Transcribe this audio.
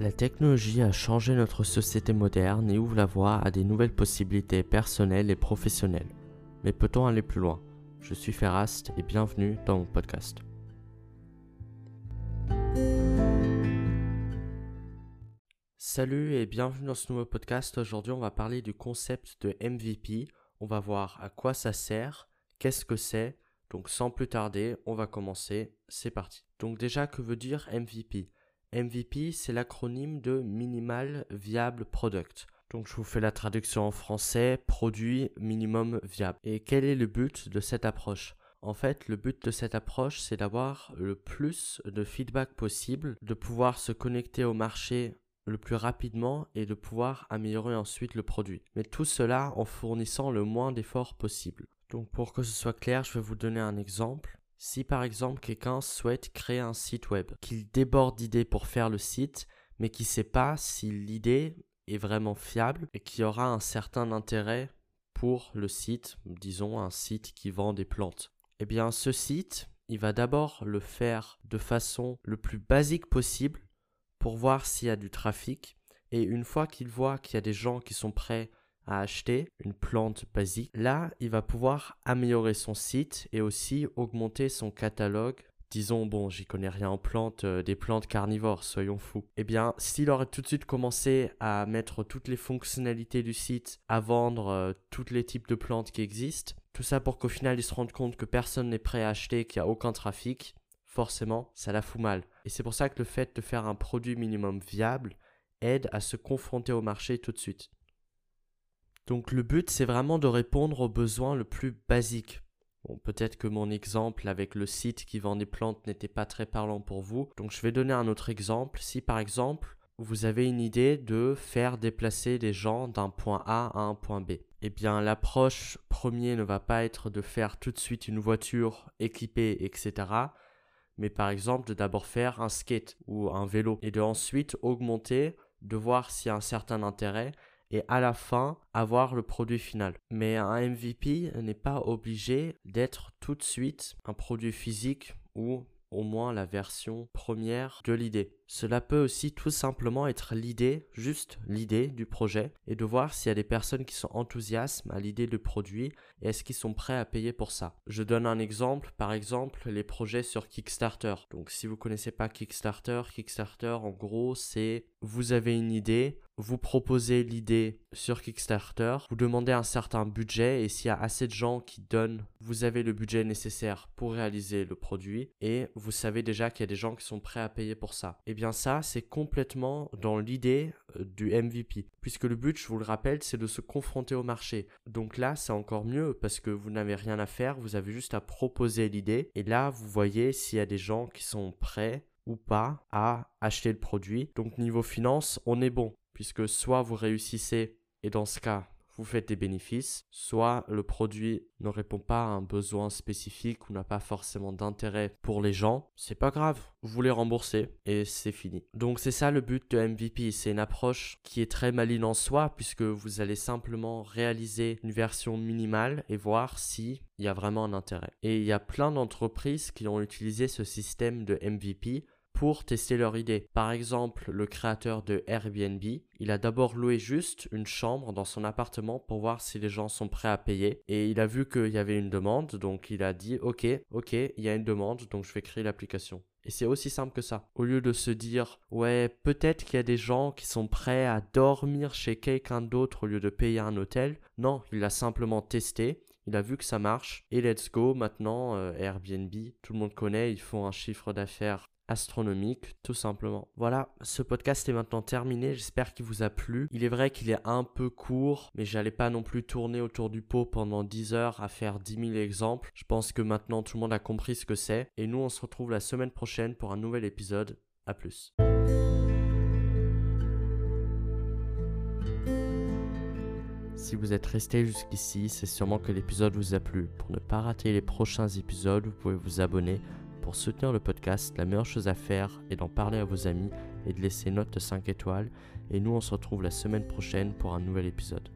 La technologie a changé notre société moderne et ouvre la voie à des nouvelles possibilités personnelles et professionnelles. Mais peut-on aller plus loin? Je suis Ferrast et bienvenue dans mon podcast. Salut et bienvenue dans ce nouveau podcast. Aujourd'hui, on va parler du concept de MVP. On va voir à quoi ça sert, qu'est-ce que c'est. Donc sans plus tarder, on va commencer. C'est parti. Donc déjà, que veut dire MVP MVP, c'est l'acronyme de Minimal Viable Product. Donc je vous fais la traduction en français, produit minimum viable. Et quel est le but de cette approche? En fait, le but de cette approche, c'est d'avoir le plus de feedback possible, de pouvoir se connecter au marché le plus rapidement et de pouvoir améliorer ensuite le produit. Mais tout cela en fournissant le moins d'efforts possible. Donc pour que ce soit clair, je vais vous donner un exemple. Si par exemple quelqu'un souhaite créer un site web, qu'il déborde d'idées pour faire le site, mais qui ne sait pas si l'idée est vraiment fiable et qui aura un certain intérêt pour le site, disons un site qui vend des plantes. Eh bien ce site, il va d'abord le faire de façon le plus basique possible pour voir s'il y a du trafic et une fois qu'il voit qu'il y a des gens qui sont prêts acheter une plante basique, là, il va pouvoir améliorer son site et aussi augmenter son catalogue. Disons, bon, j'y connais rien en plantes, euh, des plantes carnivores, soyons fous. Eh bien, s'il aurait tout de suite commencé à mettre toutes les fonctionnalités du site, à vendre euh, tous les types de plantes qui existent, tout ça pour qu'au final il se rende compte que personne n'est prêt à acheter, qu'il n'y a aucun trafic, forcément, ça la fout mal. Et c'est pour ça que le fait de faire un produit minimum viable aide à se confronter au marché tout de suite. Donc le but, c'est vraiment de répondre aux besoins le plus basiques. Bon, peut-être que mon exemple avec le site qui vend des plantes n'était pas très parlant pour vous. Donc je vais donner un autre exemple. Si par exemple, vous avez une idée de faire déplacer des gens d'un point A à un point B. Eh bien, l'approche premier ne va pas être de faire tout de suite une voiture équipée, etc. Mais par exemple, de d'abord faire un skate ou un vélo et de ensuite augmenter, de voir s'il y a un certain intérêt et à la fin avoir le produit final. Mais un MVP n'est pas obligé d'être tout de suite un produit physique ou au moins la version première de l'idée. Cela peut aussi tout simplement être l'idée, juste l'idée du projet, et de voir s'il y a des personnes qui sont enthousiastes à l'idée du produit et est-ce qu'ils sont prêts à payer pour ça. Je donne un exemple, par exemple les projets sur Kickstarter. Donc si vous connaissez pas Kickstarter, Kickstarter en gros c'est vous avez une idée, vous proposez l'idée sur Kickstarter, vous demandez un certain budget et s'il y a assez de gens qui donnent, vous avez le budget nécessaire pour réaliser le produit et vous savez déjà qu'il y a des gens qui sont prêts à payer pour ça. Et eh bien ça, c'est complètement dans l'idée euh, du MVP. Puisque le but, je vous le rappelle, c'est de se confronter au marché. Donc là, c'est encore mieux parce que vous n'avez rien à faire, vous avez juste à proposer l'idée. Et là, vous voyez s'il y a des gens qui sont prêts ou pas à acheter le produit. Donc niveau finance, on est bon puisque soit vous réussissez, et dans ce cas, vous faites des bénéfices, soit le produit ne répond pas à un besoin spécifique ou n'a pas forcément d'intérêt pour les gens, c'est pas grave, vous les remboursez et c'est fini. Donc c'est ça le but de MVP, c'est une approche qui est très maligne en soi puisque vous allez simplement réaliser une version minimale et voir si il y a vraiment un intérêt. Et il y a plein d'entreprises qui ont utilisé ce système de MVP pour tester leur idée. Par exemple, le créateur de Airbnb, il a d'abord loué juste une chambre dans son appartement pour voir si les gens sont prêts à payer et il a vu qu'il y avait une demande, donc il a dit ok, ok, il y a une demande, donc je vais créer l'application. Et c'est aussi simple que ça. Au lieu de se dire, ouais, peut-être qu'il y a des gens qui sont prêts à dormir chez quelqu'un d'autre au lieu de payer un hôtel. Non, il a simplement testé. Il a vu que ça marche. Et let's go. Maintenant, euh, Airbnb, tout le monde connaît. Ils font un chiffre d'affaires astronomique, tout simplement. Voilà, ce podcast est maintenant terminé, j'espère qu'il vous a plu. Il est vrai qu'il est un peu court, mais j'allais pas non plus tourner autour du pot pendant 10 heures à faire 10 000 exemples. Je pense que maintenant tout le monde a compris ce que c'est. Et nous, on se retrouve la semaine prochaine pour un nouvel épisode. A plus. Si vous êtes resté jusqu'ici, c'est sûrement que l'épisode vous a plu. Pour ne pas rater les prochains épisodes, vous pouvez vous abonner pour soutenir le podcast, la meilleure chose à faire est d'en parler à vos amis et de laisser une note de 5 étoiles. Et nous, on se retrouve la semaine prochaine pour un nouvel épisode.